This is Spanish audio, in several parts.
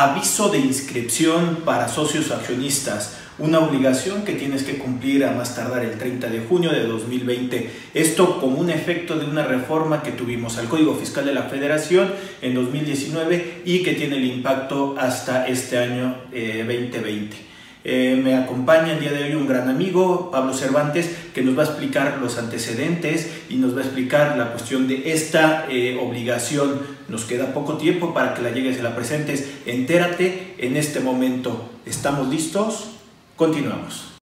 Aviso de inscripción para socios accionistas, una obligación que tienes que cumplir a más tardar el 30 de junio de 2020. Esto como un efecto de una reforma que tuvimos al Código Fiscal de la Federación en 2019 y que tiene el impacto hasta este año 2020. Eh, me acompaña el día de hoy un gran amigo, Pablo Cervantes, que nos va a explicar los antecedentes y nos va a explicar la cuestión de esta eh, obligación. Nos queda poco tiempo para que la llegues y la presentes. Entérate en este momento. ¿Estamos listos? Continuamos.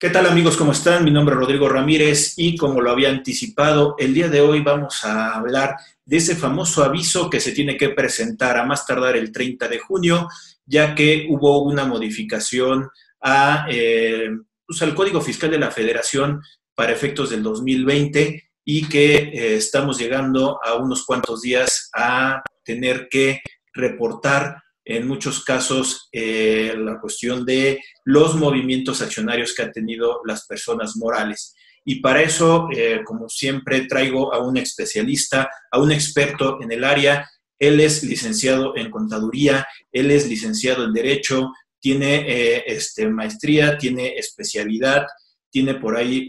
¿Qué tal amigos? ¿Cómo están? Mi nombre es Rodrigo Ramírez y como lo había anticipado, el día de hoy vamos a hablar de ese famoso aviso que se tiene que presentar a más tardar el 30 de junio, ya que hubo una modificación a, eh, pues, al Código Fiscal de la Federación para efectos del 2020 y que eh, estamos llegando a unos cuantos días a tener que reportar en muchos casos eh, la cuestión de los movimientos accionarios que han tenido las personas morales. Y para eso, eh, como siempre, traigo a un especialista, a un experto en el área. Él es licenciado en contaduría, él es licenciado en derecho, tiene eh, este, maestría, tiene especialidad, tiene por ahí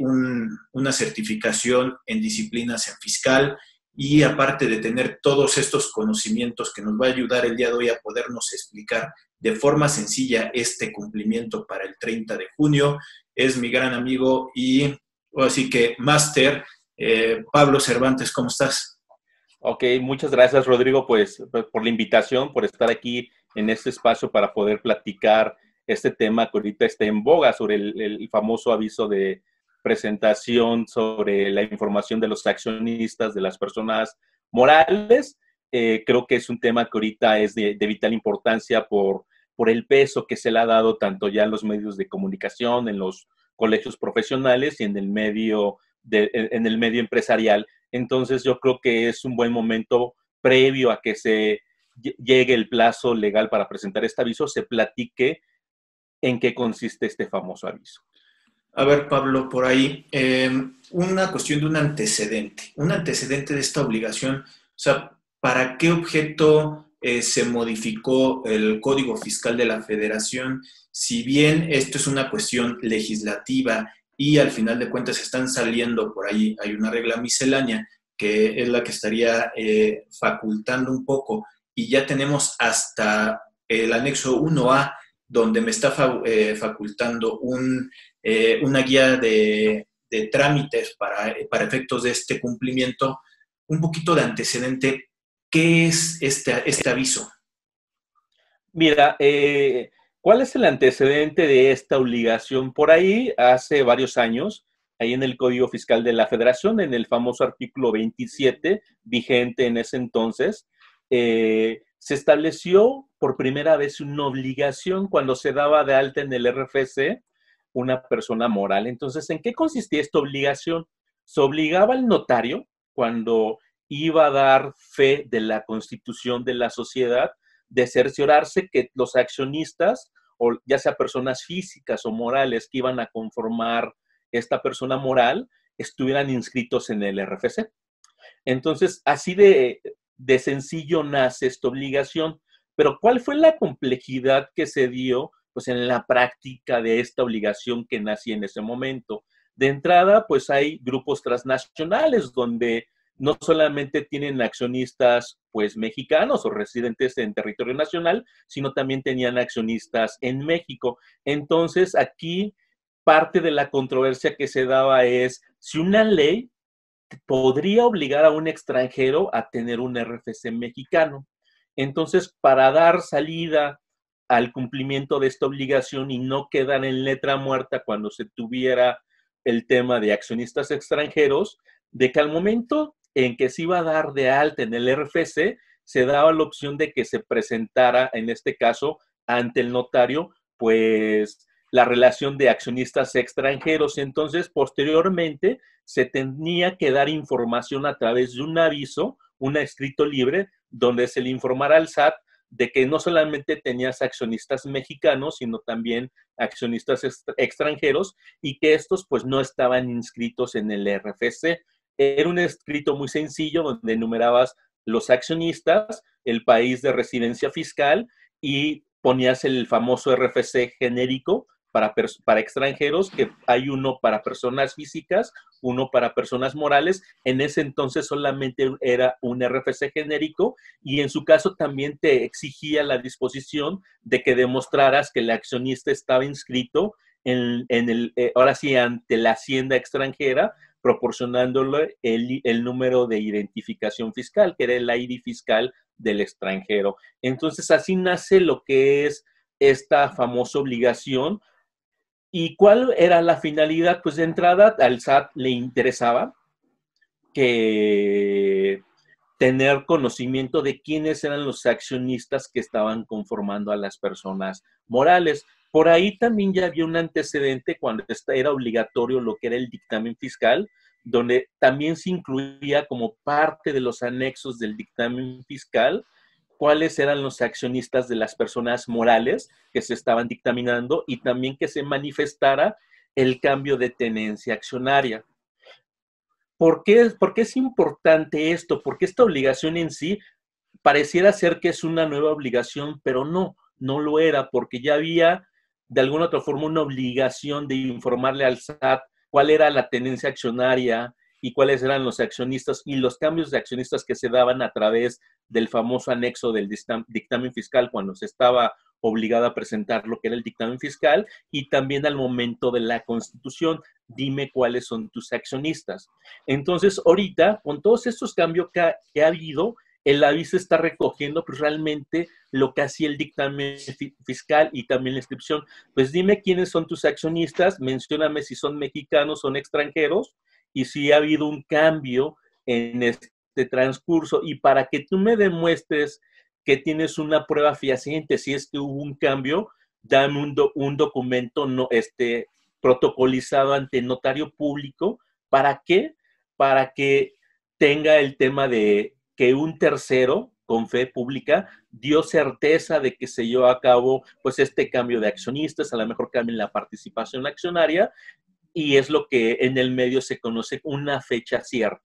una certificación en disciplinas en fiscal, y aparte de tener todos estos conocimientos que nos va a ayudar el día de hoy a podernos explicar de forma sencilla este cumplimiento para el 30 de junio, es mi gran amigo y así que máster eh, Pablo Cervantes, ¿cómo estás? Ok, muchas gracias Rodrigo pues, por la invitación, por estar aquí en este espacio para poder platicar este tema que ahorita está en boga sobre el famoso aviso de, presentación sobre la información de los accionistas, de las personas morales. Eh, creo que es un tema que ahorita es de, vital importancia por, por el peso que se le ha dado tanto ya en los medios de comunicación, en los colegios profesionales y en el medio, en el medio empresarial. Entonces yo creo que es un buen momento previo a que se llegue el plazo legal para presentar este aviso, se platique en qué consiste este famoso aviso. A ver, Pablo, por ahí, em, una cuestión de un antecedente, un antecedente de esta obligación, o sea, ¿para qué objeto eh, se modificó el Código Fiscal de la Federación? Si bien esto es una cuestión legislativa y al final de cuentas están saliendo por ahí, hay una regla miscelánea que es la que estaría eh, facultando un poco y ya tenemos hasta el anexo 1A donde me está eh, facultando un eh, una guía de, trámites para, para, efectos de este cumplimiento, un poquito de antecedente. ¿Qué es este, este aviso? Mira, eh, ¿cuál es el antecedente de esta obligación? Por ahí, hace varios años, ahí en el Código Fiscal de la Federación, en el famoso artículo 27, vigente en ese entonces, eh, se estableció por primera vez una obligación cuando se daba de alta en el RFC una persona moral. Entonces, ¿en qué consistía esta obligación? Se obligaba al notario cuando iba a dar fe de la constitución de la sociedad de cerciorarse que los accionistas, o ya sea personas físicas o morales que iban a conformar esta persona moral, estuvieran inscritos en el RFC. Entonces, así de, de sencillo nace esta obligación. Pero ¿cuál fue la complejidad que se dio pues en la práctica de esta obligación que nacía en ese momento. De entrada, pues hay grupos transnacionales donde no solamente tienen accionistas pues mexicanos o residentes en territorio nacional, sino también tenían accionistas en México. Entonces, aquí parte de la controversia que se daba es si una ley podría obligar a un extranjero a tener un RFC mexicano. Entonces, para dar salida al cumplimiento de esta obligación y no quedar en letra muerta cuando se tuviera el tema de accionistas extranjeros, de que al momento en que se iba a dar de alta en el RFC, se daba la opción de que se presentara, en este caso, ante el notario, pues la relación de accionistas extranjeros. Entonces, posteriormente, se tenía que dar información a través de un aviso, un escrito libre, donde se le informara al SAT de que no solamente tenías accionistas mexicanos, sino también accionistas extranjeros y que estos pues no estaban inscritos en el RFC. era un escrito muy sencillo donde enumerabas los accionistas, el país de residencia fiscal y ponías el famoso RFC genérico para, para extranjeros, que hay uno para personas físicas, uno para personas morales. En ese entonces solamente era un RFC genérico y en su caso también te exigía la disposición de que demostraras que el accionista estaba inscrito en, el, eh, ahora sí, ante la hacienda extranjera, proporcionándole el, el, número de identificación fiscal, que era el ID fiscal del extranjero. Entonces, así nace lo que es esta famosa obligación ¿Y cuál era la finalidad? Pues de entrada al SAT le interesaba que tener conocimiento de quiénes eran los accionistas que estaban conformando a las personas morales. Por ahí también ya había un antecedente cuando era obligatorio lo que era el dictamen fiscal, donde también se incluía como parte de los anexos del dictamen fiscal cuáles eran los accionistas de las personas morales que se estaban dictaminando y también que se manifestara el cambio de tenencia accionaria. ¿Por qué, ¿Por qué es importante esto? Porque esta obligación en sí pareciera ser que es una nueva obligación, pero no, no lo era, porque ya había de alguna otra forma una obligación de informarle al SAT cuál era la tenencia accionaria, y cuáles eran los accionistas y los cambios de accionistas que se daban a través del famoso anexo del dictamen fiscal cuando se estaba obligado a presentar lo que era el dictamen fiscal y también al momento de la constitución, dime cuáles son tus accionistas. Entonces, ahorita, con todos estos cambios que ha, habido, el aviso está recogiendo pues, realmente lo que hacía el dictamen fiscal y también la inscripción. Pues dime quiénes son tus accionistas, mencióname si son mexicanos, son extranjeros, y si ha habido un cambio en este transcurso y para que tú me demuestres que tienes una prueba fehaciente, si es que hubo un cambio, dame un, un documento no, este, protocolizado ante notario público. ¿Para qué? Para que tenga el tema de que un tercero con fe pública dio certeza de que se llevó a cabo pues este cambio de accionistas, a lo mejor cambien la participación accionaria y es lo que en el medio se conoce una fecha cierta.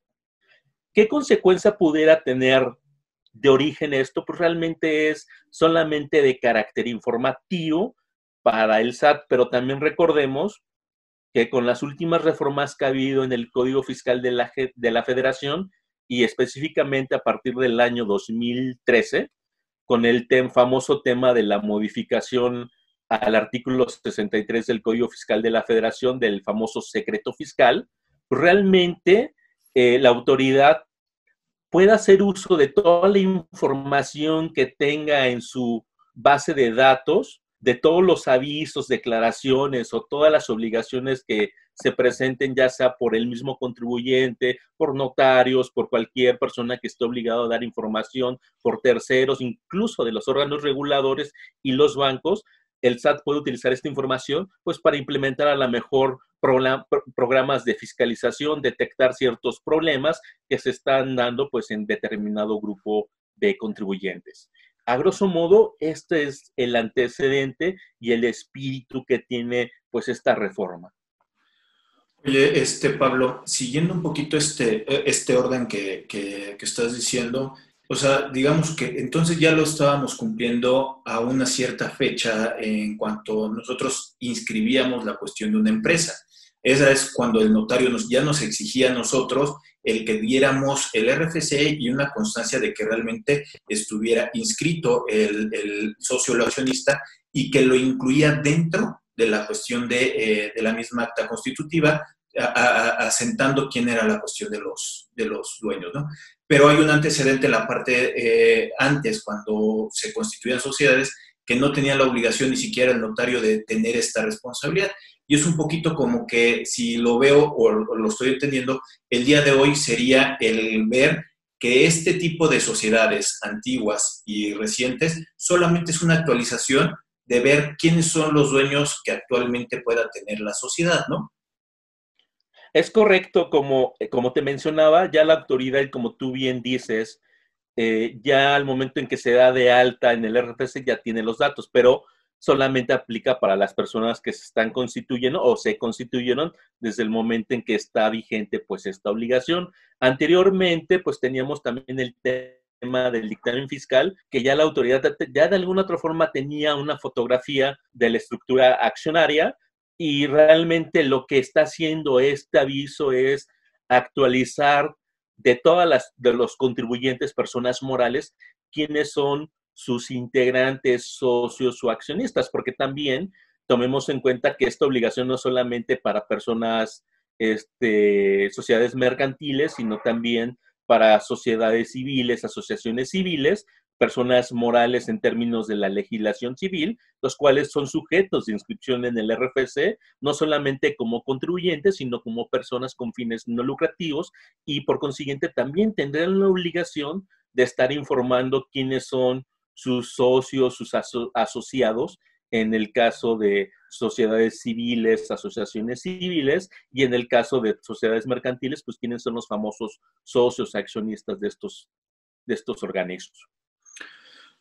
¿Qué consecuencia pudiera tener de origen esto? Pues realmente es solamente de carácter informativo para el SAT, pero también recordemos que con las últimas reformas que ha habido en el Código Fiscal de la, de la Federación y específicamente a partir del año 2013, con el famoso tema de la modificación al artículo 63 del Código Fiscal de la Federación del famoso secreto fiscal, realmente eh, la autoridad pueda hacer uso de toda la información que tenga en su base de datos, de todos los avisos, declaraciones o todas las obligaciones que se presenten, ya sea por el mismo contribuyente, por notarios, por cualquier persona que esté obligado a dar información, por terceros, incluso de los órganos reguladores y los bancos, el SAT puede utilizar esta información pues para implementar a lo mejor programas de fiscalización, detectar ciertos problemas que se están dando pues en determinado grupo de contribuyentes. A grosso modo, este es el antecedente y el espíritu que tiene pues esta reforma. Oye, este Pablo, siguiendo un poquito este, este orden que, que, que estás diciendo, o sea, digamos que entonces ya lo estábamos cumpliendo a una cierta fecha en cuanto nosotros inscribíamos la cuestión de una empresa. Esa es cuando el notario nos, ya nos exigía a nosotros el que diéramos el RFC y una constancia de que realmente estuviera inscrito el, socio o accionista y que lo incluía dentro de la cuestión de, eh, la misma acta constitutiva, asentando quién era la cuestión de los, de los dueños, ¿no? Pero hay un antecedente en la parte eh, antes, cuando se constituían sociedades, que no tenía la obligación ni siquiera el notario de tener esta responsabilidad. Y es un poquito como que, si lo veo o lo estoy entendiendo, el día de hoy sería el ver que este tipo de sociedades antiguas y recientes solamente es una actualización de ver quiénes son los dueños que actualmente pueda tener la sociedad, ¿no? Es correcto, como, eh, como te mencionaba, ya la autoridad, y como tú bien dices, eh, ya al momento en que se da de alta en el RFC ya tiene los datos, pero solamente aplica para las personas que se están constituyendo o se constituyeron desde el momento en que está vigente pues esta obligación. Anteriormente pues teníamos también el tema del dictamen fiscal, que ya la autoridad ya de alguna otra forma tenía una fotografía de la estructura accionaria y realmente lo que está haciendo este aviso es actualizar de todas las de los contribuyentes personas morales quiénes son sus integrantes, socios o accionistas, porque también tomemos en cuenta que esta obligación no es solamente para personas, este, sociedades mercantiles, sino también para sociedades civiles, asociaciones civiles, personas morales en términos de la legislación civil, los cuales son sujetos de inscripción en el RFC, no solamente como contribuyentes, sino como personas con fines no lucrativos y por consiguiente también tendrán la obligación de estar informando quiénes son sus socios, sus asociados, en el caso de sociedades civiles, asociaciones civiles, y en el caso de sociedades mercantiles, pues quiénes son los famosos socios accionistas de estos, de estos organismos.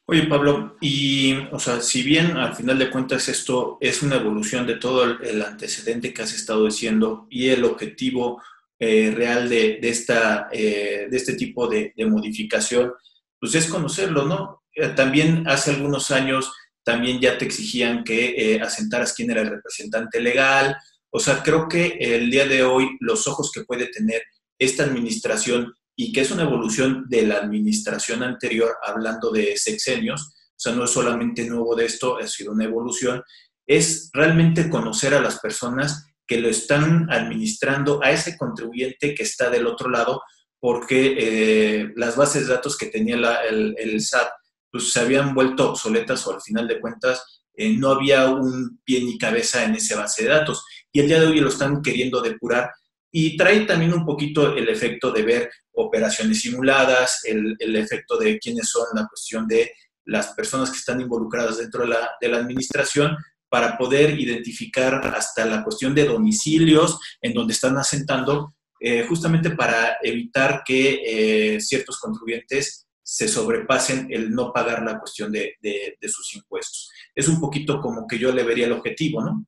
Oye, Pablo, y, o sea, si bien al final de cuentas esto es una evolución de todo el, antecedente que has estado diciendo y el objetivo eh, real de, esta, eh, de este tipo de, de, modificación, pues es conocerlo, ¿no? Eh, también hace algunos años también ya te exigían que asentaras quién era el representante legal. O sea, creo que el día de hoy los ojos que puede tener esta administración y que es una evolución de la administración anterior, hablando de sexenios, o sea, no es solamente nuevo de esto, ha sido una evolución, es realmente conocer a las personas que lo están administrando, a ese contribuyente que está del otro lado, porque eh, las bases de datos que tenía el, el SAT pues se habían vuelto obsoletas o al final de cuentas eh, no había un pie ni cabeza en ese base de datos. Y el día de hoy lo están queriendo depurar y trae también un poquito el efecto de ver operaciones simuladas, el, efecto de quiénes son, la cuestión de las personas que están involucradas dentro de la, de la administración para poder identificar hasta la cuestión de domicilios en donde están asentando, eh, justamente para evitar que eh, ciertos contribuyentes se sobrepasen el no pagar la cuestión de, sus impuestos. Es un poquito como que yo le vería el objetivo, ¿no?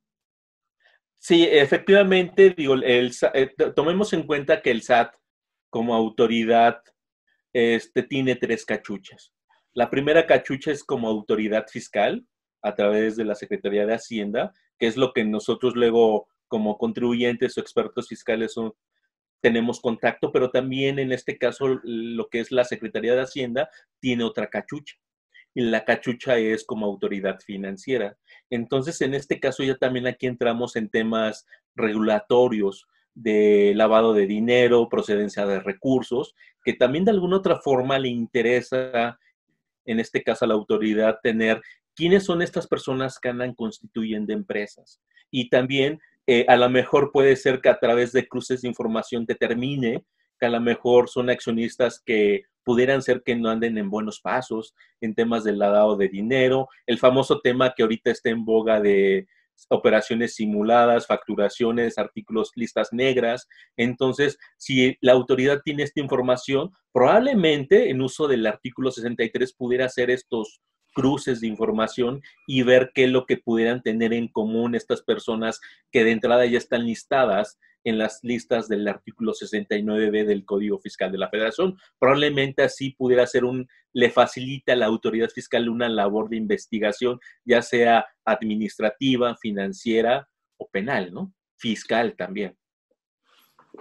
Sí, efectivamente, digo, el, eh, tomemos en cuenta que el SAT como autoridad este, tiene tres cachuchas. La primera cachucha es como autoridad fiscal a través de la Secretaría de Hacienda, que es lo que nosotros luego como contribuyentes o expertos fiscales tenemos contacto, pero también en este caso lo que es la Secretaría de Hacienda tiene otra cachucha. Y la cachucha es como autoridad financiera. Entonces, en este caso ya también aquí entramos en temas regulatorios de lavado de dinero, procedencia de recursos, que también de alguna otra forma le interesa, en este caso a la autoridad, tener quiénes son estas personas que andan constituyendo empresas. Y también eh, a lo mejor puede ser que a través de cruces de información determine que a lo mejor son accionistas que pudieran ser que no anden en buenos pasos en temas del lavado de dinero, el famoso tema que ahorita está en boga de operaciones simuladas, facturaciones, artículos, listas negras. Entonces, si la autoridad tiene esta información, probablemente en uso del artículo 63 pudiera hacer estos cruces de información y ver qué es lo que pudieran tener en común estas personas que de entrada ya están listadas en las listas del artículo 69b del Código Fiscal de la Federación. Probablemente así pudiera ser un, le facilita a la autoridad fiscal una labor de investigación, ya sea administrativa, financiera o penal, ¿no? Fiscal también.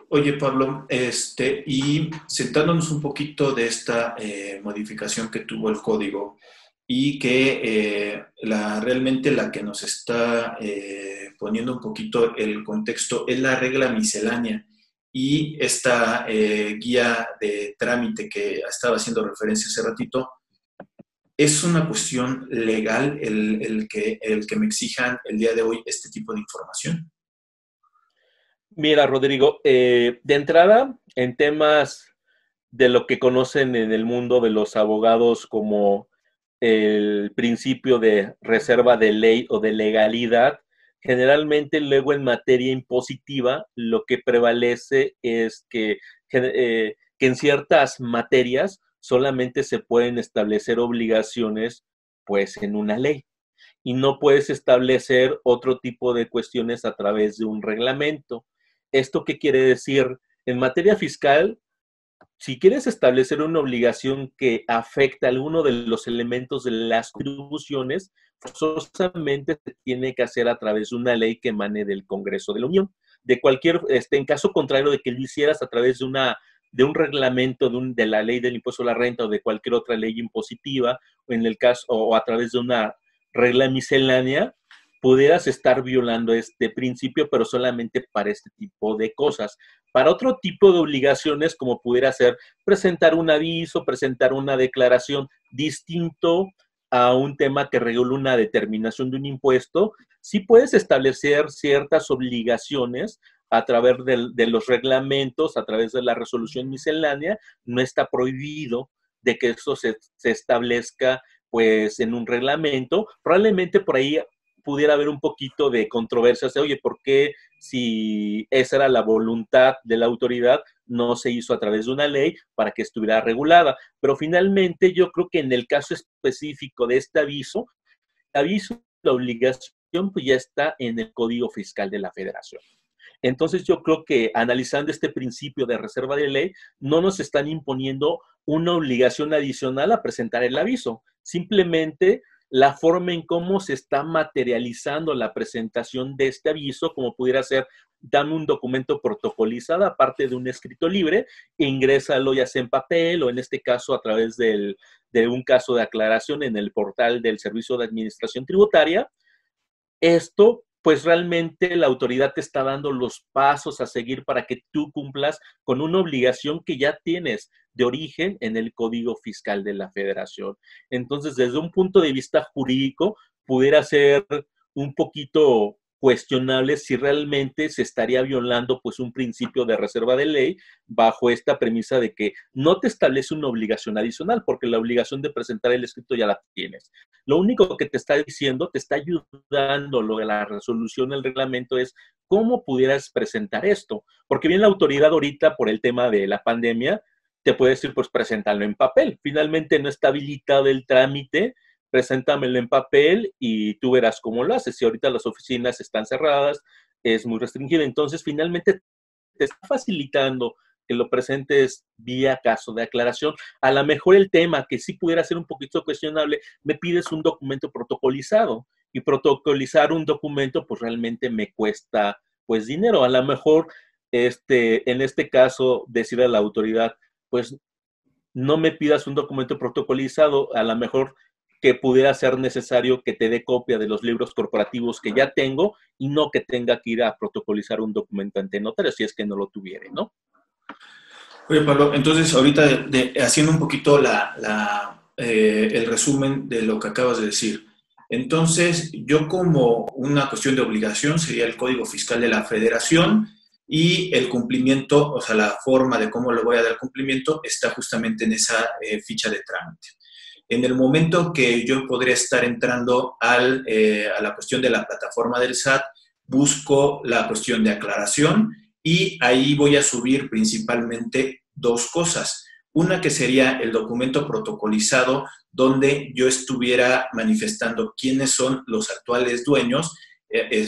Oye, Pablo, este, y sentándonos un poquito de esta eh, modificación que tuvo el código, y que eh, la, realmente la que nos está eh, poniendo un poquito el contexto es la regla miscelánea y esta eh, guía de trámite que estaba haciendo referencia hace ratito, ¿es una cuestión legal el, el, que, el que me exijan el día de hoy este tipo de información? Mira, Rodrigo, de entrada, en temas de lo que conocen en el mundo de los abogados como el principio de reserva de ley o de legalidad, generalmente luego en materia impositiva lo que prevalece es que, eh, que en ciertas materias solamente se pueden establecer obligaciones pues en una ley. y no puedes establecer otro tipo de cuestiones a través de un reglamento. ¿Esto qué quiere decir? En materia fiscal, si quieres establecer una obligación que afecta a alguno de los elementos de las contribuciones, forzosamente se tiene que hacer a través de una ley que emane del Congreso de la Unión. De cualquier, este, en caso contrario de que lo hicieras a través de una de un reglamento de, un, de la ley del impuesto a la renta o de cualquier otra ley impositiva, en el caso, o a través de una regla miscelánea, pudieras estar violando este principio, pero solamente para este tipo de cosas. Para otro tipo de obligaciones, como pudiera ser presentar un aviso, presentar una declaración distinto a un tema que regula una determinación de un impuesto, sí puedes establecer ciertas obligaciones a través de, los reglamentos, a través de la resolución miscelánea, no está prohibido de que eso se, se establezca pues en un reglamento. Probablemente por ahí pudiera haber un poquito de controversia, o oye, ¿por qué si esa era la voluntad de la autoridad no se hizo a través de una ley para que estuviera regulada? Pero finalmente yo creo que en el caso específico de este aviso, aviso, la obligación pues ya está en el Código Fiscal de la Federación. Entonces yo creo que analizando este principio de reserva de ley, no nos están imponiendo una obligación adicional a presentar el aviso. Simplemente la forma en cómo se está materializando la presentación de este aviso, como pudiera ser, dame un documento protocolizado, aparte de un escrito libre, ingrésalo ya sea en papel o en este caso a través del, de un caso de aclaración en el portal del Servicio de Administración Tributaria. Esto pues realmente la autoridad te está dando los pasos a seguir para que tú cumplas con una obligación que ya tienes de origen en el Código Fiscal de la Federación. Entonces, desde un punto de vista jurídico, pudiera ser un poquito cuestionable si realmente se estaría violando pues un principio de reserva de ley bajo esta premisa de que no te establece una obligación adicional porque la obligación de presentar el escrito ya la tienes. Lo único que te está diciendo, te está ayudando lo de la resolución del reglamento es cómo pudieras presentar esto, porque bien la autoridad ahorita por el tema de la pandemia te puede decir pues presentarlo en papel. Finalmente no está habilitado el trámite preséntamelo en papel y tú verás cómo lo haces. Si ahorita las oficinas están cerradas, es muy restringido. Entonces, finalmente te está facilitando que lo presentes vía caso de aclaración. A lo mejor el tema que sí pudiera ser un poquito cuestionable, me pides un documento protocolizado y protocolizar un documento pues realmente me cuesta pues dinero. A lo mejor este, en este caso decir a la autoridad pues no me pidas un documento protocolizado, a lo mejor que pudiera ser necesario que te dé copia de los libros corporativos que ya tengo y no que tenga que ir a protocolizar un documento ante notario si es que no lo tuviere, ¿no? Oye, Pablo, entonces ahorita haciendo un poquito la, eh, el resumen de lo que acabas de decir. Entonces, yo como una cuestión de obligación sería el Código Fiscal de la Federación y el cumplimiento, o sea, la forma de cómo le voy a dar cumplimiento está justamente en esa eh, ficha de trámite en el momento que yo podría estar entrando al, eh, a la cuestión de la plataforma del SAT, busco la cuestión de aclaración y ahí voy a subir principalmente dos cosas. Una que sería el documento protocolizado donde yo estuviera manifestando quiénes son los actuales dueños, eh,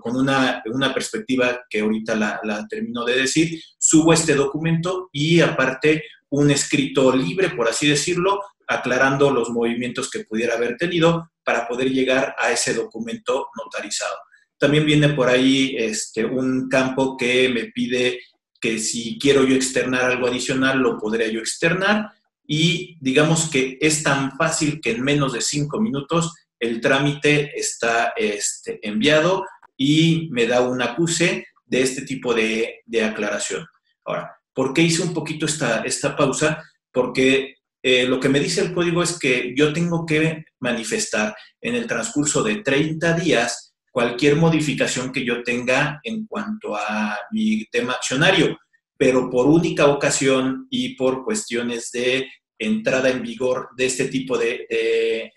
con una, una, perspectiva que ahorita la, la termino de decir, subo este documento y aparte un escrito libre, por así decirlo, aclarando los movimientos que pudiera haber tenido para poder llegar a ese documento notarizado. También viene por ahí este, un campo que me pide que si quiero yo externar algo adicional, lo podría yo externar. Y digamos que es tan fácil que en menos de cinco minutos el trámite está este, enviado y me da un acuse de este tipo de, de aclaración. Ahora, ¿por qué hice un poquito esta, esta pausa? Porque eh, lo que me dice el código es que yo tengo que manifestar en el transcurso de 30 días cualquier modificación que yo tenga en cuanto a mi tema accionario, pero por única ocasión y por cuestiones de entrada en vigor de este tipo de, de,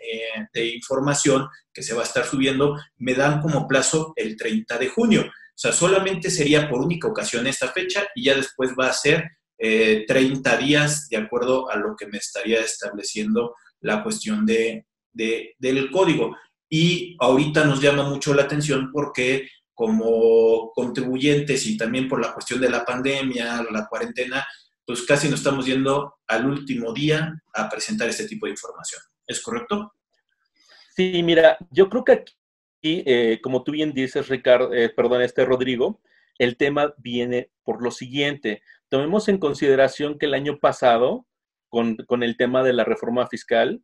eh, información que se va a estar subiendo, me dan como plazo el 30 de junio. O sea, solamente sería por única ocasión esta fecha y ya después va a ser 30 eh, días de acuerdo a lo que me estaría estableciendo la cuestión de, del código. y ahorita nos llama mucho la atención porque como contribuyentes y también por la cuestión de la pandemia, la cuarentena, pues casi nos estamos yendo al último día a presentar este tipo de información. ¿Es correcto? Sí, mira, yo creo que aquí, eh, como tú bien dices, Ricardo, eh, perdón, este Rodrigo, el tema viene por lo siguiente. Tomemos en consideración que el año pasado, con, con el tema de la reforma fiscal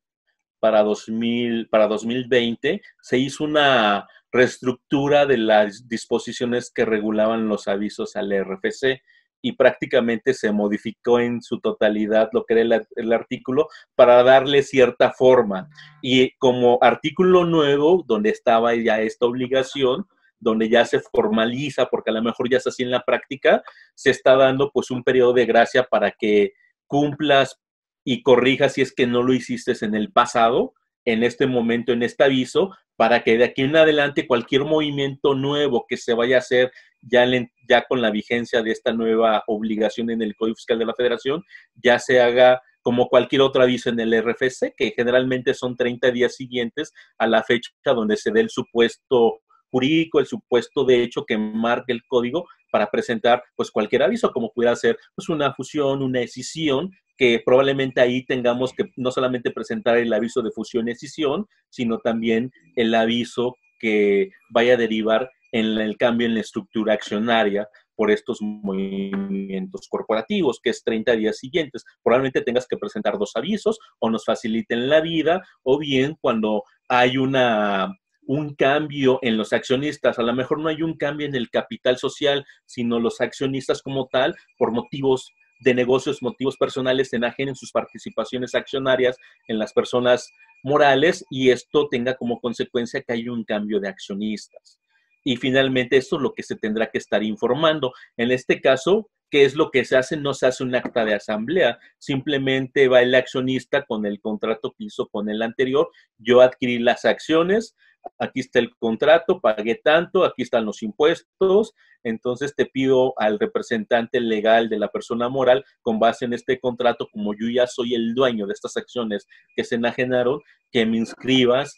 para, 2000, para 2020, se hizo una reestructura de las disposiciones que regulaban los avisos al RFC y prácticamente se modificó en su totalidad lo que era el, artículo para darle cierta forma. Y como artículo nuevo, donde estaba ya esta obligación, donde ya se formaliza, porque a lo mejor ya es así en la práctica, se está dando pues un periodo de gracia para que cumplas y corrijas si es que no lo hiciste en el pasado, en este momento, en este aviso, para que de aquí en adelante cualquier movimiento nuevo que se vaya a hacer ya, ya con la vigencia de esta nueva obligación en el Código Fiscal de la Federación, ya se haga como cualquier otro aviso en el RFC, que generalmente son 30 días siguientes a la fecha donde se dé el supuesto jurídico, el supuesto de hecho que marque el código para presentar pues cualquier aviso, como pudiera ser pues una fusión, una escisión, que probablemente ahí tengamos que no solamente presentar el aviso de fusión y escisión, sino también el aviso que vaya a derivar en el cambio en la estructura accionaria por estos movimientos corporativos, que es 30 días siguientes. Probablemente tengas que presentar dos avisos o nos faciliten la vida, o bien cuando hay una un cambio en los accionistas. A lo mejor no hay un cambio en el capital social, sino los accionistas como tal, por motivos de negocios, motivos personales, enajenen sus participaciones accionarias en las personas morales y esto tenga como consecuencia que haya un cambio de accionistas. Y finalmente, esto es lo que se tendrá que estar informando. En este caso, ¿qué es lo que se hace? No se hace un acta de asamblea, simplemente va el accionista con el contrato que hizo con el anterior. Yo adquirí las acciones, aquí está el contrato, pagué tanto, aquí están los impuestos, entonces te pido al representante legal de la persona moral, con base en este contrato, como yo ya soy el dueño de estas acciones que se enajenaron, que me inscribas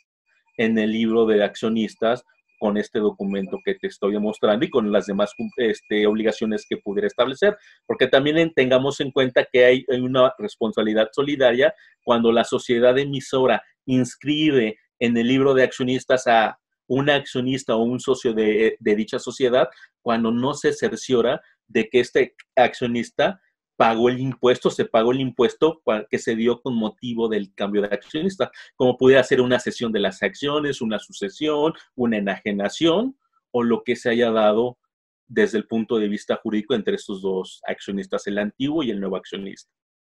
en el libro de accionistas con este documento que te estoy mostrando y con las demás este, obligaciones que pudiera establecer, porque también tengamos en cuenta que hay, hay una responsabilidad solidaria cuando la sociedad emisora inscribe en el libro de accionistas a un accionista o un socio de, dicha sociedad cuando no se cerciora de que este accionista pagó el impuesto, se pagó el impuesto que se dio con motivo del cambio de accionista, como pudiera ser una cesión de las acciones, una sucesión, una enajenación o lo que se haya dado desde el punto de vista jurídico entre estos dos accionistas, el antiguo y el nuevo accionista.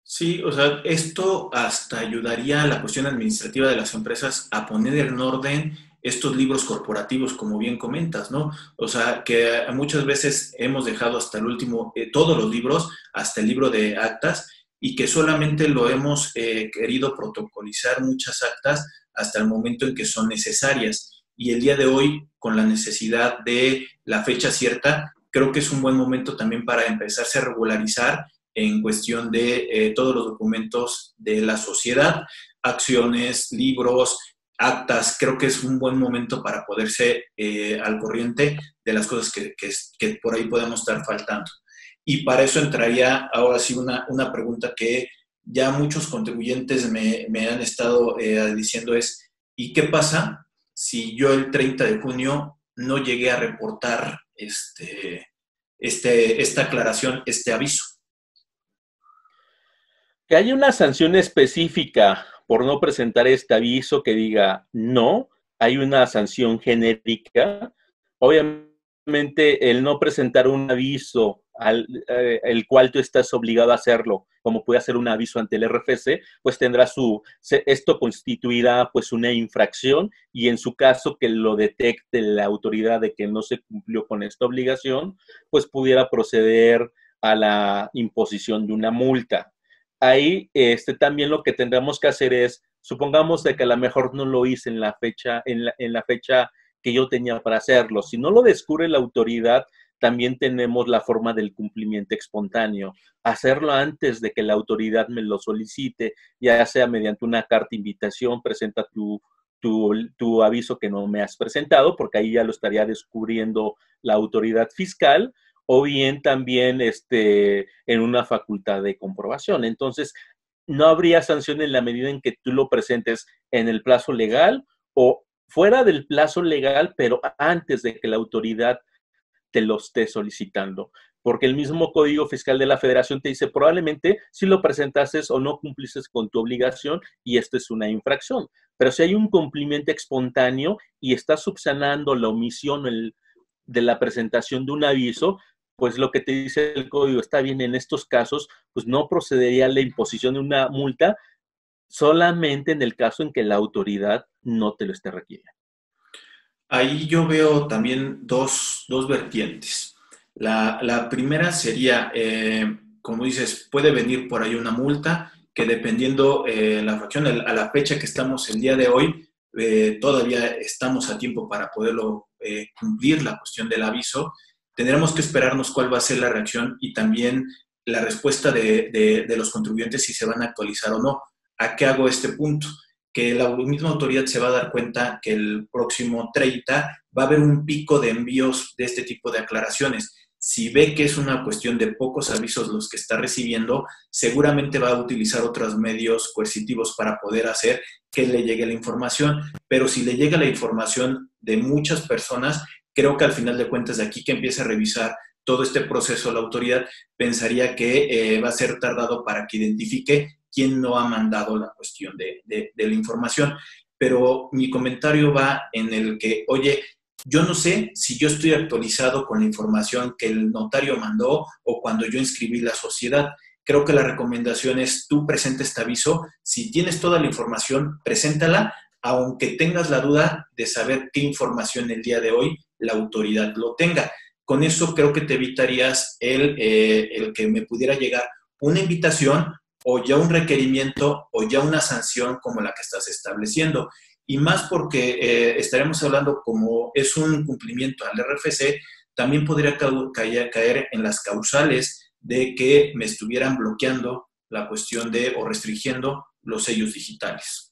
Sí, o sea, esto hasta ayudaría a la cuestión administrativa de las empresas a poner en orden estos libros corporativos, como bien comentas, ¿no? O sea, que muchas veces hemos dejado hasta el último, eh, todos los libros, hasta el libro de actas, y que solamente lo hemos eh, querido protocolizar muchas actas hasta el momento en que son necesarias. Y el día de hoy, con la necesidad de la fecha cierta, creo que es un buen momento también para empezarse a regularizar en cuestión de eh, todos los documentos de la sociedad, acciones, libros, actas. Creo que es un buen momento para poderse eh, al corriente de las cosas que, por ahí podemos estar faltando. Y para eso entraría ahora sí una, una pregunta que ya muchos contribuyentes me, me han estado eh, diciendo es, ¿y qué pasa si yo el 30 de junio no llegué a reportar este, este, esta aclaración, este aviso? Que haya una sanción específica por no presentar este aviso que diga no, hay una sanción genérica. Obviamente, el no presentar un aviso al eh, el cual tú estás obligado a hacerlo, como puede hacer un aviso ante el RFC, pues tendrá su, esto constituirá pues una infracción y en su caso que lo detecte la autoridad de que no se cumplió con esta obligación, pues pudiera proceder a la imposición de una multa ahí este, también lo que tendremos que hacer es, supongamos de que a lo mejor no lo hice en la fecha, en la, en la fecha que yo tenía para hacerlo. Si no lo descubre la autoridad, también tenemos la forma del cumplimiento espontáneo. Hacerlo antes de que la autoridad me lo solicite, ya sea mediante una carta invitación, presenta tu tu, tu, aviso que no me has presentado, porque ahí ya lo estaría descubriendo la autoridad fiscal, o bien también este, en una facultad de comprobación. Entonces, no habría sanción en la medida en que tú lo presentes en el plazo legal o fuera del plazo legal, pero antes de que la autoridad te lo esté solicitando. Porque el mismo Código Fiscal de la Federación te dice probablemente si lo presentases o no cumplices con tu obligación y esto es una infracción. Pero si hay un cumplimiento espontáneo y estás subsanando la omisión de la presentación de un aviso, pues lo que te dice el código está bien en estos casos, pues no procedería la imposición de una multa solamente en el caso en que la autoridad no te lo esté requiriendo. Ahí yo veo también dos, dos vertientes. La, la, primera sería, eh, como dices, puede venir por ahí una multa que dependiendo eh, la fracción, a la fecha que estamos el día de hoy, eh, todavía estamos a tiempo para poderlo cumplir la cuestión del aviso tendremos que esperarnos cuál va a ser la reacción y también la respuesta de, los contribuyentes si se van a actualizar o no. ¿A qué hago este punto? Que la misma autoridad se va a dar cuenta que el próximo 30 va a haber un pico de envíos de este tipo de aclaraciones. Si ve que es una cuestión de pocos avisos los que está recibiendo, seguramente va a utilizar otros medios coercitivos para poder hacer que le llegue la información. Pero si le llega la información de muchas personas, creo que al final de cuentas de aquí que empiece a revisar todo este proceso la autoridad, pensaría que eh, va a ser tardado para que identifique quién no ha mandado la cuestión de, de, la información. Pero mi comentario va en el que, oye, yo no sé si yo estoy actualizado con la información que el notario mandó o cuando yo inscribí la sociedad. Creo que la recomendación es tú presenta este aviso. Si tienes toda la información, preséntala, aunque tengas la duda de saber qué información el día de hoy la autoridad lo tenga. Con eso creo que te evitarías el, eh, el que me pudiera llegar una invitación o ya un requerimiento o ya una sanción como la que estás estableciendo. Y más porque eh, estaremos hablando como es un cumplimiento al RFC, también podría caer, caer en las causales de que me estuvieran bloqueando la cuestión de o restringiendo los sellos digitales.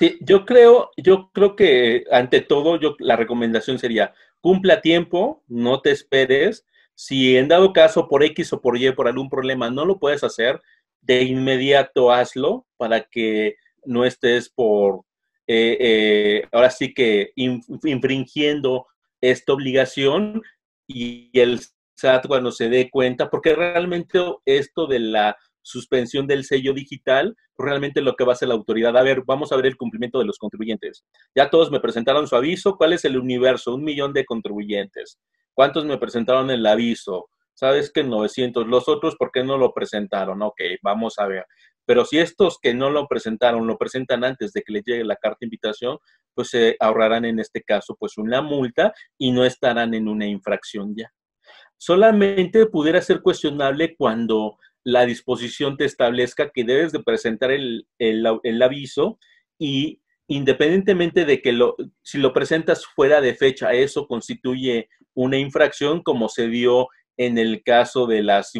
Sí, yo creo, yo creo que ante todo, yo, la recomendación sería cumple a tiempo, no te esperes. Si en dado caso por X o por Y, por algún problema, no lo puedes hacer, de inmediato hazlo para que no estés por, eh, eh, ahora sí que infringiendo esta obligación y el SAT cuando se dé cuenta, porque realmente esto de la suspensión del sello digital, realmente lo que va a hacer la autoridad. A ver, vamos a ver el cumplimiento de los contribuyentes. Ya todos me presentaron su aviso. ¿Cuál es el universo? Un millón de contribuyentes. ¿Cuántos me presentaron el aviso? ¿Sabes que 900? Los otros, ¿por qué no lo presentaron? Ok, vamos a ver. Pero si estos que no lo presentaron lo presentan antes de que les llegue la carta de invitación, pues se ahorrarán en este caso pues una multa y no estarán en una infracción ya. Solamente pudiera ser cuestionable cuando la disposición te establezca que debes de presentar el, aviso y independientemente de que lo, si lo presentas fuera de fecha, eso constituye una infracción como se dio en el caso de las,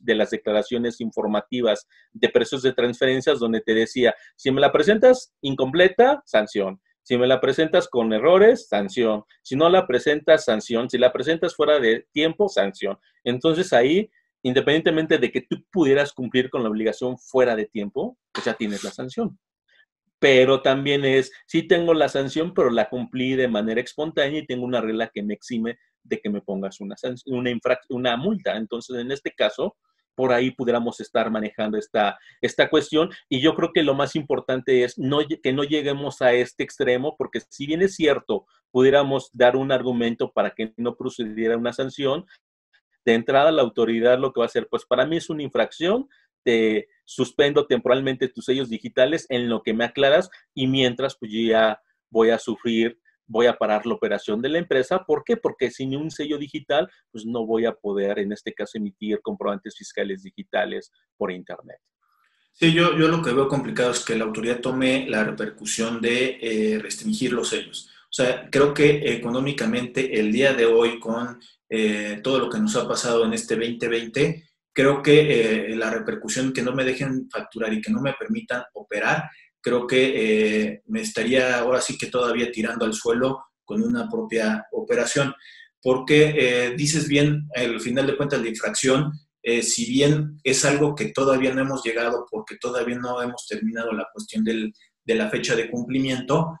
de las declaraciones informativas de precios de transferencias, donde te decía, si me la presentas incompleta, sanción. Si me la presentas con errores, sanción. Si no la presentas, sanción. Si la presentas fuera de tiempo, sanción. Entonces ahí independientemente de que tú pudieras cumplir con la obligación fuera de tiempo, pues ya tienes la sanción. Pero también es, sí tengo la sanción, pero la cumplí de manera espontánea y tengo una regla que me exime de que me pongas una, una, una multa. Entonces, en este caso, por ahí pudiéramos estar manejando esta, esta cuestión. Y yo creo que lo más importante es que no lleguemos a este extremo, porque si bien es cierto, pudiéramos dar un argumento para que no procediera una sanción, de entrada la autoridad lo que va a hacer, pues para mí es una infracción, te suspendo temporalmente tus sellos digitales en lo que me aclaras y mientras pues ya voy a sufrir, voy a parar la operación de la empresa. ¿Por qué? Porque sin un sello digital, pues no voy a poder, en este caso, emitir comprobantes fiscales digitales por Internet. Sí, yo, yo lo que veo complicado es que la autoridad tome la repercusión de eh, restringir los sellos. O sea, creo que económicamente el día de hoy con eh, todo lo que nos ha pasado en este 2020, creo que eh, la repercusión que no me dejen facturar y que no me permitan operar creo que eh, me estaría ahora sí que todavía tirando al suelo con una propia operación, porque eh, dices bien, al final de cuentas la infracción, eh, si bien es algo que todavía no hemos llegado porque todavía no hemos terminado la cuestión del, de la fecha de cumplimiento,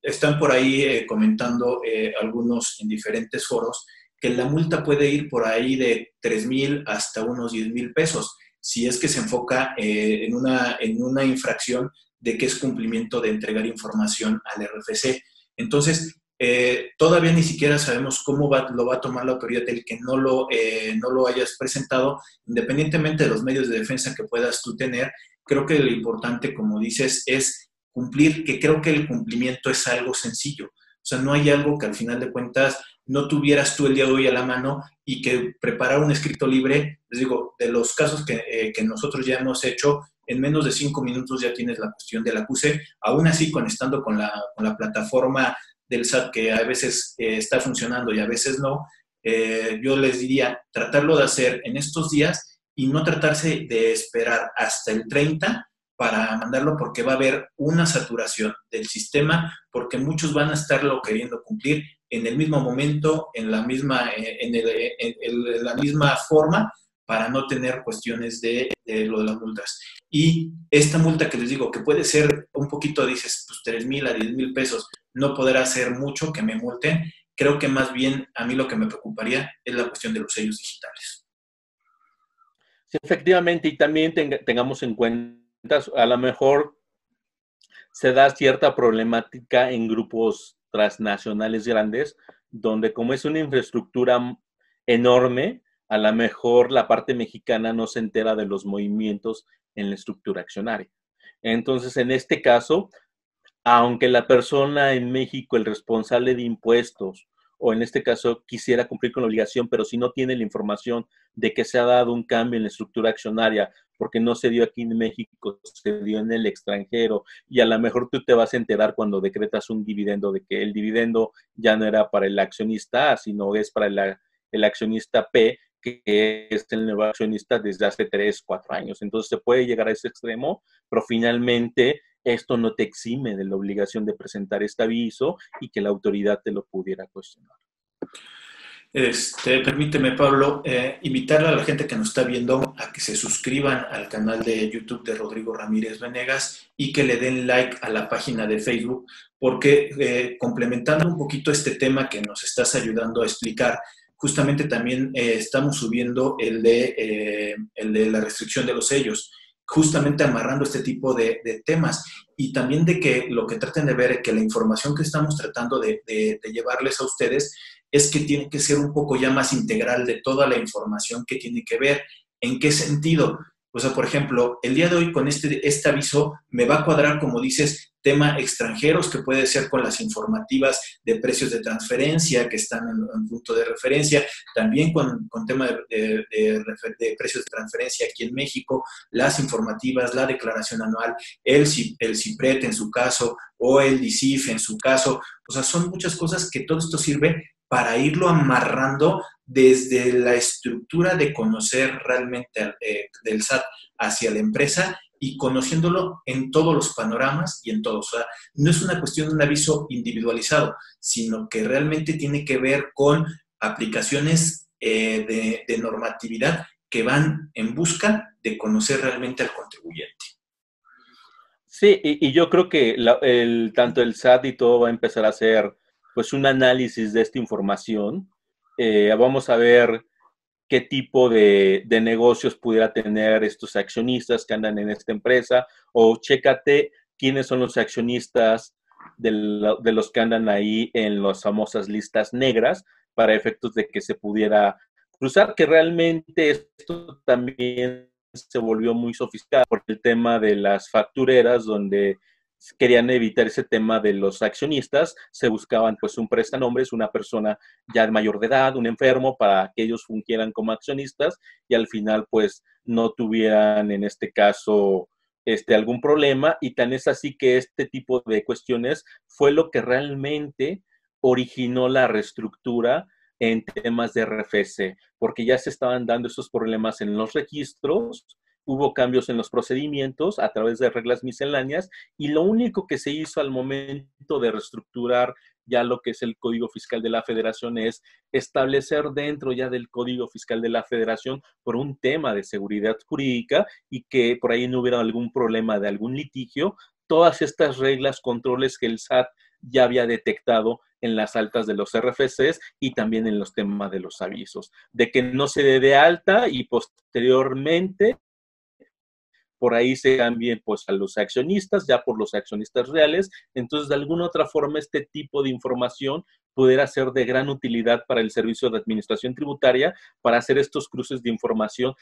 están por ahí comentando algunos en diferentes foros que la multa puede ir por ahí de 3 mil hasta unos 10 mil pesos si es que se enfoca eh, en, una, en una infracción de que es cumplimiento de entregar información al RFC. Entonces, eh, todavía ni siquiera sabemos cómo va, lo va a tomar la autoridad el que no lo, eh, no lo hayas presentado, independientemente de los medios de defensa que puedas tú tener. Creo que lo importante, como dices, es cumplir, que creo que el cumplimiento es algo sencillo. O sea, no hay algo que al final de cuentas no tuvieras tú el día de hoy a la mano y que preparar un escrito libre, les digo, de los casos que, eh, que nosotros ya hemos hecho, en menos de cinco minutos ya tienes la cuestión del acuse, aún así conectando con la, con la plataforma del SAT que a veces eh, está funcionando y a veces no, eh, yo les diría tratarlo de hacer en estos días y no tratarse de esperar hasta el 30 para mandarlo porque va a haber una saturación del sistema, porque muchos van a estarlo queriendo cumplir en el mismo momento, en la misma, eh, en, la misma forma, para no tener cuestiones de, lo de las multas. Y esta multa que les digo, que puede ser un poquito, dices, pues 3 mil a 10 mil pesos, no poder hacer mucho que me multen, creo que más bien a mí lo que me preocuparía es la cuestión de los sellos digitales. Sí, efectivamente, y también tengamos en cuenta, a lo mejor se da cierta problemática en grupos transnacionales grandes, donde como es una infraestructura enorme, a lo mejor la parte mexicana no se entera de los movimientos en la estructura accionaria. Entonces, en este caso, aunque la persona en México, el responsable de impuestos, o en este caso quisiera cumplir con la obligación, pero si no tiene la información de que se ha dado un cambio en la estructura accionaria, porque no se dio aquí en México, se dio en el extranjero, y a lo mejor tú te vas a enterar cuando decretas un dividendo de que el dividendo ya no era para el accionista A, sino es para el, accionista P, que es el nuevo accionista desde hace tres, cuatro años. Entonces se puede llegar a ese extremo, pero finalmente esto no te exime de la obligación de presentar este aviso y que la autoridad te lo pudiera cuestionar. Este, permíteme, Pablo, eh, invitar a la gente que nos está viendo a que se suscriban al canal de YouTube de Rodrigo Ramírez Venegas y que le den like a la página de Facebook, porque eh, complementando un poquito este tema que nos estás ayudando a explicar, justamente también eh, estamos subiendo el de, el de la restricción de los sellos justamente amarrando este tipo de, temas. Y también de que lo que traten de ver es que la información que estamos tratando de, llevarles a ustedes es que tiene que ser un poco ya más integral de toda la información que tiene que ver. ¿En qué sentido? O sea, por ejemplo, el día de hoy con este, este aviso me va a cuadrar, como dices, tema extranjeros, que puede ser con las informativas de precios de transferencia que están en, punto de referencia, también con, con tema de, precios de transferencia aquí en México, las informativas, la declaración anual, el, el CIPRET en su caso, o el DICIF en su caso. O sea, son muchas cosas que todo esto sirve para irlo amarrando desde la estructura de conocer realmente eh, del SAT hacia la empresa y conociéndolo en todos los panoramas y en todos. O sea, no es una cuestión de un aviso individualizado, sino que realmente tiene que ver con aplicaciones eh, de, normatividad que van en busca de conocer realmente al contribuyente. Sí, y, yo creo que tanto el SAT y todo va a empezar a hacer pues un análisis de esta información. Eh, vamos a ver qué tipo de, negocios pudiera tener estos accionistas que andan en esta empresa, o chécate quiénes son los accionistas de, los que andan ahí en las famosas listas negras para efectos de que se pudiera cruzar, que realmente esto también se volvió muy sofisticado por el tema de las factureras, donde querían evitar ese tema de los accionistas, se buscaban pues un prestanombres, una persona ya de mayor de edad, un enfermo, para que ellos fungieran como accionistas y al final pues no tuvieran en este caso este, algún problema. Y tan es así que este tipo de cuestiones fue lo que realmente originó la reestructura en temas de RFC, porque ya se estaban dando esos problemas en los registros hubo cambios en los procedimientos a través de reglas misceláneas y lo único que se hizo al momento de reestructurar ya lo que es el Código Fiscal de la Federación es establecer dentro ya del Código Fiscal de la Federación por un tema de seguridad jurídica y que por ahí no hubiera algún problema de algún litigio, todas estas reglas, controles que el SAT ya había detectado en las altas de los RFCs y también en los temas de los avisos, de que no se dé de alta y posteriormente por ahí se cambien pues a los accionistas, ya por los accionistas reales. Entonces, de alguna otra forma, este tipo de información pudiera ser de gran utilidad para el servicio de administración tributaria para hacer estos cruces de información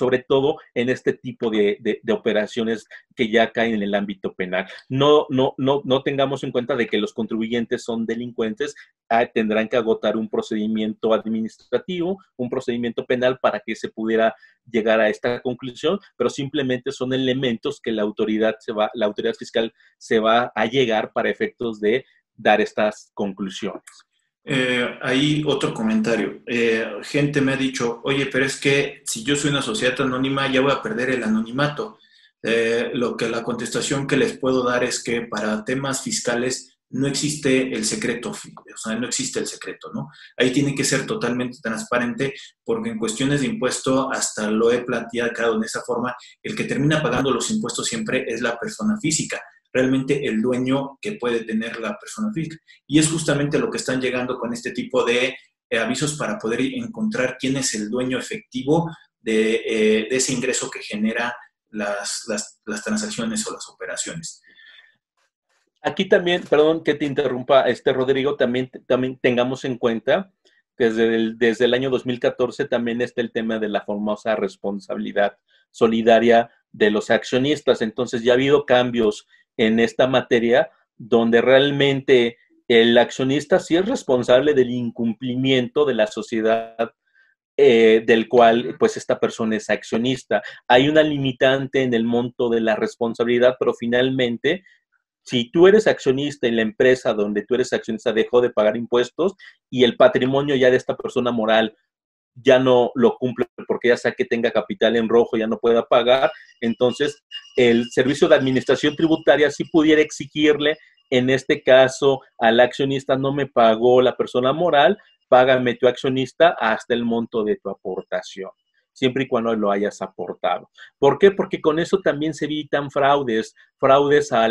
sobre todo en este tipo de, operaciones que ya caen en el ámbito penal. No, no, no, no tengamos en cuenta de que los contribuyentes son delincuentes, ah, tendrán que agotar un procedimiento administrativo, un procedimiento penal para que se pudiera llegar a esta conclusión, pero simplemente son elementos que la autoridad se va, la autoridad fiscal se va a llegar para efectos de dar estas conclusiones. Eh, ahí otro comentario. Eh, gente me ha dicho, oye, pero es que si yo soy una sociedad anónima ya voy a perder el anonimato. Eh, lo que la contestación que les puedo dar es que para temas fiscales no existe el secreto, o sea, no existe el secreto, ¿no? Ahí tiene que ser totalmente transparente porque en cuestiones de impuesto, hasta lo he planteado en esa forma, el que termina pagando los impuestos siempre es la persona física realmente el dueño que puede tener la persona física. Y es justamente lo que están llegando con este tipo de eh, avisos para poder encontrar quién es el dueño efectivo de, eh, ese ingreso que genera las, transacciones o las operaciones. Aquí también, perdón que te interrumpa, este Rodrigo, también, también tengamos en cuenta que desde el, desde el año 2014 también está el tema de la famosa responsabilidad solidaria de los accionistas. Entonces ya ha habido cambios en esta materia donde realmente el accionista sí es responsable del incumplimiento de la sociedad eh, del cual pues esta persona es accionista. Hay una limitante en el monto de la responsabilidad, pero finalmente, si tú eres accionista en la empresa donde tú eres accionista dejó de pagar impuestos y el patrimonio ya de esta persona moral ya no lo cumple porque ya sea que tenga capital en rojo, ya no pueda pagar, entonces el servicio de administración tributaria sí pudiera exigirle, en este caso, al accionista no me pagó la persona moral, págame tu accionista hasta el monto de tu aportación siempre y cuando lo hayas aportado. ¿Por qué? Porque con eso también se evitan fraudes, fraudes a,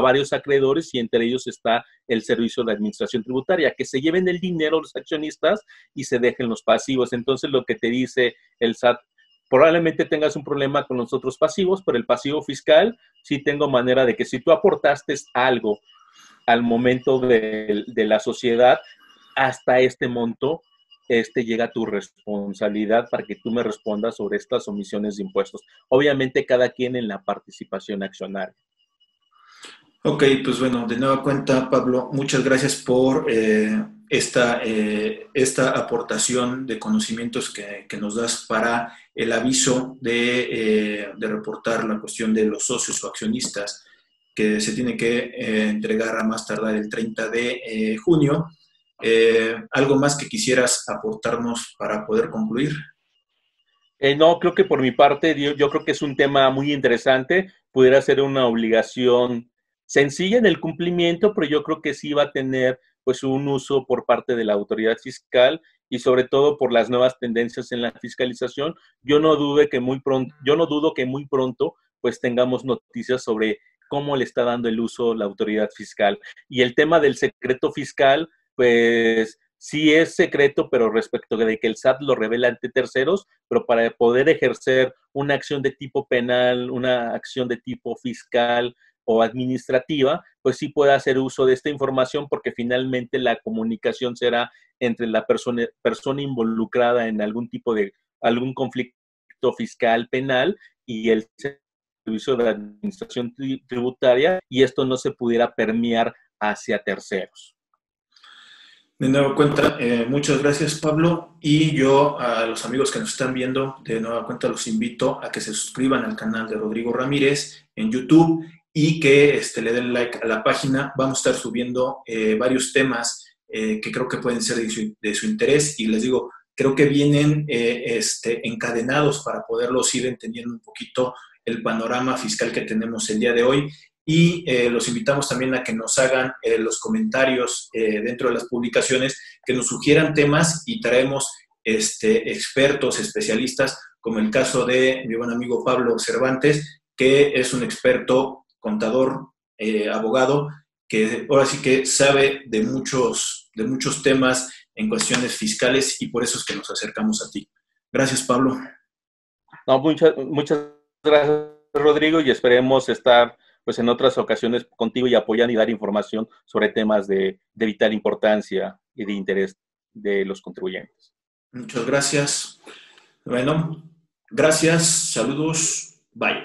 varios acreedores y entre ellos está el Servicio de Administración Tributaria, que se lleven el dinero los accionistas y se dejen los pasivos. Entonces lo que te dice el SAT, probablemente tengas un problema con los otros pasivos, pero el pasivo fiscal sí tengo manera de que si tú aportaste algo al momento de la sociedad, hasta este monto este llega a tu responsabilidad para que tú me respondas sobre estas omisiones de impuestos. Obviamente cada quien en la participación accionaria. Ok, pues bueno, de nueva cuenta, Pablo, muchas gracias por eh, esta, eh, esta aportación de conocimientos que, nos das para el aviso de, eh, de, reportar la cuestión de los socios o accionistas que se tiene que entregar a más tardar el 30 de junio eh, ¿Algo más que quisieras aportarnos para poder concluir? Eh, no, creo que por mi parte, yo, creo que es un tema muy interesante. Pudiera ser una obligación sencilla en el cumplimiento, pero yo creo que sí va a tener pues un uso por parte de la autoridad fiscal y sobre todo por las nuevas tendencias en la fiscalización. Yo no dude que muy pronto, yo no dudo que muy pronto pues tengamos noticias sobre cómo le está dando el uso la autoridad fiscal. Y el tema del secreto fiscal, pues sí es secreto, pero respecto de que el SAT lo revela ante terceros, pero para poder ejercer una acción de tipo penal, una acción de tipo fiscal o administrativa, pues sí puede hacer uso de esta información porque finalmente la comunicación será entre la persona, persona involucrada en algún tipo de, algún conflicto fiscal penal y el servicio de administración tributaria y esto no se pudiera permear hacia terceros. De nuevo cuenta, eh, muchas gracias Pablo. Y yo a los amigos que nos están viendo, de nueva cuenta los invito a que se suscriban al canal de Rodrigo Ramírez en YouTube y que este, le den like a la página. Vamos a estar subiendo eh, varios temas eh, que creo que pueden ser de su, interés. Y les digo, creo que vienen este, encadenados para poderlos ir entendiendo un poquito el panorama fiscal que tenemos el día de hoy y eh, los invitamos también a que nos hagan eh, los comentarios dentro de las publicaciones, que nos sugieran temas y traemos este, expertos, especialistas, como el caso de mi buen amigo Pablo Cervantes, que es un experto, contador, abogado, que ahora sí que sabe de muchos, de muchos temas en cuestiones fiscales y por eso es que nos acercamos a ti. Gracias, Pablo. Muchas, muchas gracias, Rodrigo, y esperemos estar pues en otras ocasiones contigo y apoyar y dar información sobre temas de, de vital importancia y de interés de los contribuyentes. Muchas gracias. Bueno, gracias, saludos, bye.